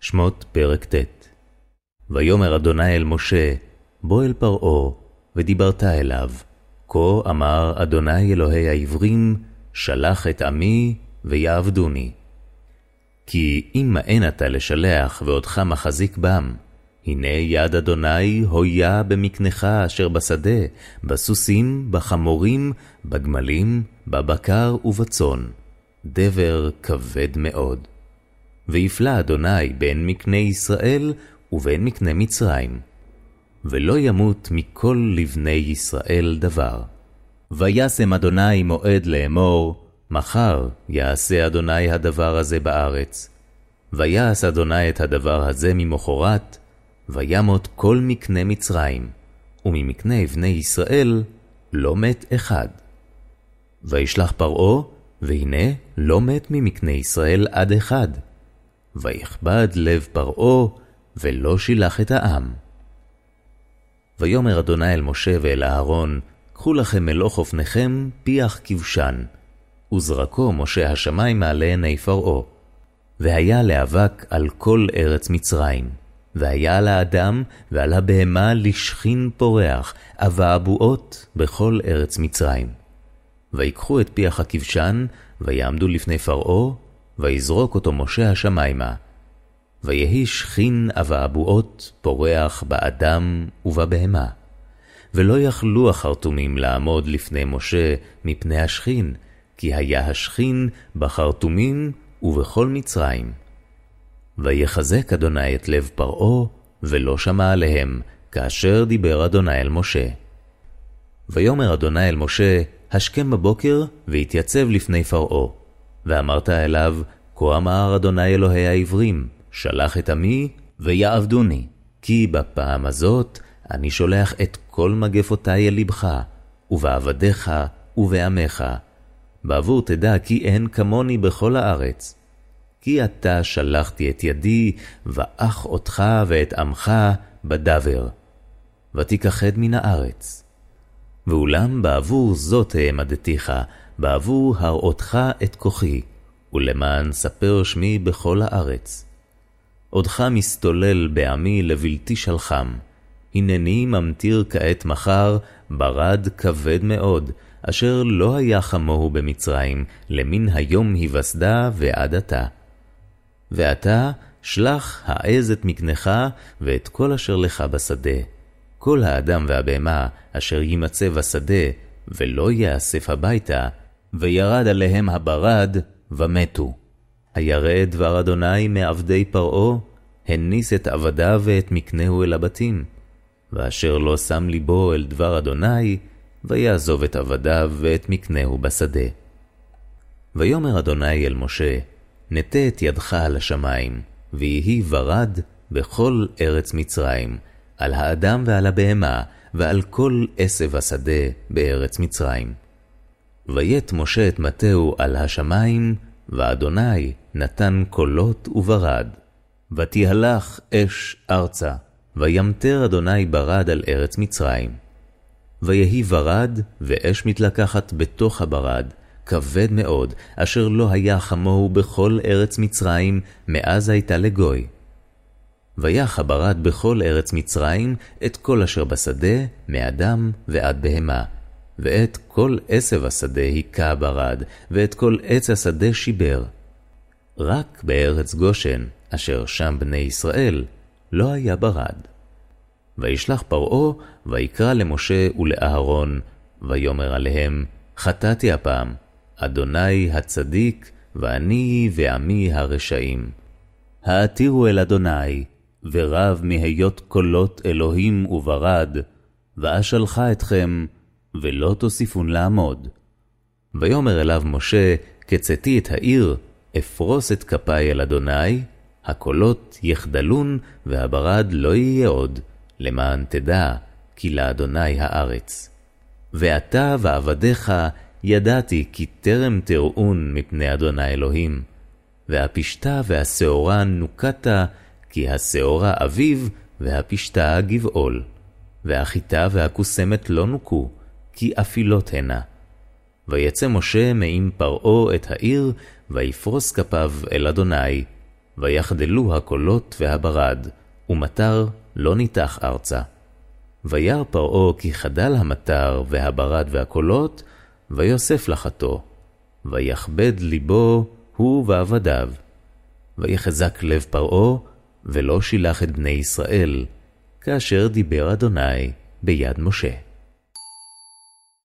שמות פרק ט' ויאמר אדוני אל משה, בוא אל פרעה, ודיברת אליו. כה אמר אדוני אלוהי העברים, שלח את עמי, ויעבדוני. כי אם מאן אתה לשלח, ואותך מחזיק בם, הנה יד אדוני הויה במקנך אשר בשדה, בסוסים, בחמורים, בגמלים, בבקר ובצאן, דבר כבד מאוד. ויפלא אדוני בין מקנה ישראל ובין מקנה מצרים, ולא ימות מכל לבני ישראל דבר. וישם אדוני מועד לאמור, מחר יעשה אדוני הדבר הזה בארץ. ויעש אדוני את הדבר הזה ממחרת, וימות כל מקנה מצרים, וממקנה בני ישראל לא מת אחד. וישלח פרעה, והנה לא מת ממקנה ישראל עד אחד. ויכבד לב פרעה, ולא שילח את העם. ויאמר אדוני אל משה ואל אהרון, קחו לכם מלוך אופניכם פיח כבשן, וזרקו משה השמים מעלה עיני פרעה. והיה לאבק על כל ארץ מצרים, והיה על האדם ועל הבהמה לשכין פורח, אבעבועות בכל ארץ מצרים. ויקחו את פיח הכבשן, ויעמדו לפני פרעה, ויזרוק אותו משה השמיימה. ויהי שכין אבעבועות פורח באדם ובבהמה. ולא יכלו החרטומים לעמוד לפני משה מפני השכין, כי היה השכין בחרטומים ובכל מצרים. ויחזק אדוני את לב פרעה, ולא שמע עליהם, כאשר דיבר אדוני אל משה. ויאמר אדוני אל משה, השכם בבוקר, והתייצב לפני פרעה. ואמרת אליו, כה אמר אדוני אלוהי העברים, שלח את עמי, ויעבדוני, כי בפעם הזאת אני שולח את כל מגפותי אל לבך, ובעבדיך ובעמך, בעבור תדע כי אין כמוני בכל הארץ. כי אתה שלחתי את ידי, ואח אותך ואת עמך בדבר, ותיכחד מן הארץ. ואולם בעבור זאת העמדתיך, בעבור הראותך את כוחי, ולמען ספר שמי בכל הארץ. עודך מסתולל בעמי לבלתי שלחם, הנני ממטיר כעת מחר, ברד כבד מאוד, אשר לא היה כמוהו במצרים, למן היום היווסדה ועד עתה. ועתה שלח העז את מקנך, ואת כל אשר לך בשדה. כל האדם והבהמה אשר יימצא בשדה, ולא יאסף הביתה, וירד עליהם הברד, ומתו. הירא דבר אדוני מעבדי פרעה, הניס את עבדיו ואת מקנהו אל הבתים. ואשר לא שם ליבו אל דבר אדוני, ויעזוב את עבדיו ואת מקנהו בשדה. ויאמר אדוני אל משה, נטה את ידך על השמיים, ויהי ברד בכל ארץ מצרים, על האדם ועל הבהמה, ועל כל עשב השדה בארץ מצרים. ויית משה את מטהו על השמיים, ואדוני נתן קולות וברד. ותהלך אש ארצה, וימטר אדוני ברד על ארץ מצרים. ויהי ברד, ואש מתלקחת בתוך הברד, כבד מאוד, אשר לא היה כמוהו בכל ארץ מצרים, מאז הייתה לגוי. ויח הברד בכל ארץ מצרים, את כל אשר בשדה, מאדם ועד בהמה. ואת כל עשב השדה היכה ברד, ואת כל עץ השדה שיבר. רק בארץ גושן, אשר שם בני ישראל, לא היה ברד. וישלח פרעה, ויקרא למשה ולאהרון, ויאמר אליהם, חטאתי הפעם, אדוני הצדיק, ואני ועמי הרשעים. העתירו אל אדוני, ורב מהיות קולות אלוהים וברד, ואשלחה אתכם, ולא תוסיפון לעמוד. ויאמר אליו משה, כצאתי את העיר, אפרוס את כפי אל אדוני, הקולות יחדלון, והברד לא יהיה עוד, למען תדע, כי לאדוני הארץ. ואתה ועבדיך ידעתי כי טרם תראון מפני אדוני אלוהים. והפשתה והשעורה נוקת, כי השעורה אביב, והפשתה גבעול. והחיטה והכוסמת לא נוקו, כי אפילות הנה. ויצא משה מעם פרעה את העיר, ויפרוס כפיו אל אדוני, ויחדלו הקולות והברד, ומטר לא ניתח ארצה. וירא פרעה כי חדל המטר והברד והקולות, ויוסף לחתו. ויכבד ליבו הוא ועבדיו. ויחזק לב פרעה, ולא שילח את בני ישראל, כאשר דיבר אדוני ביד משה.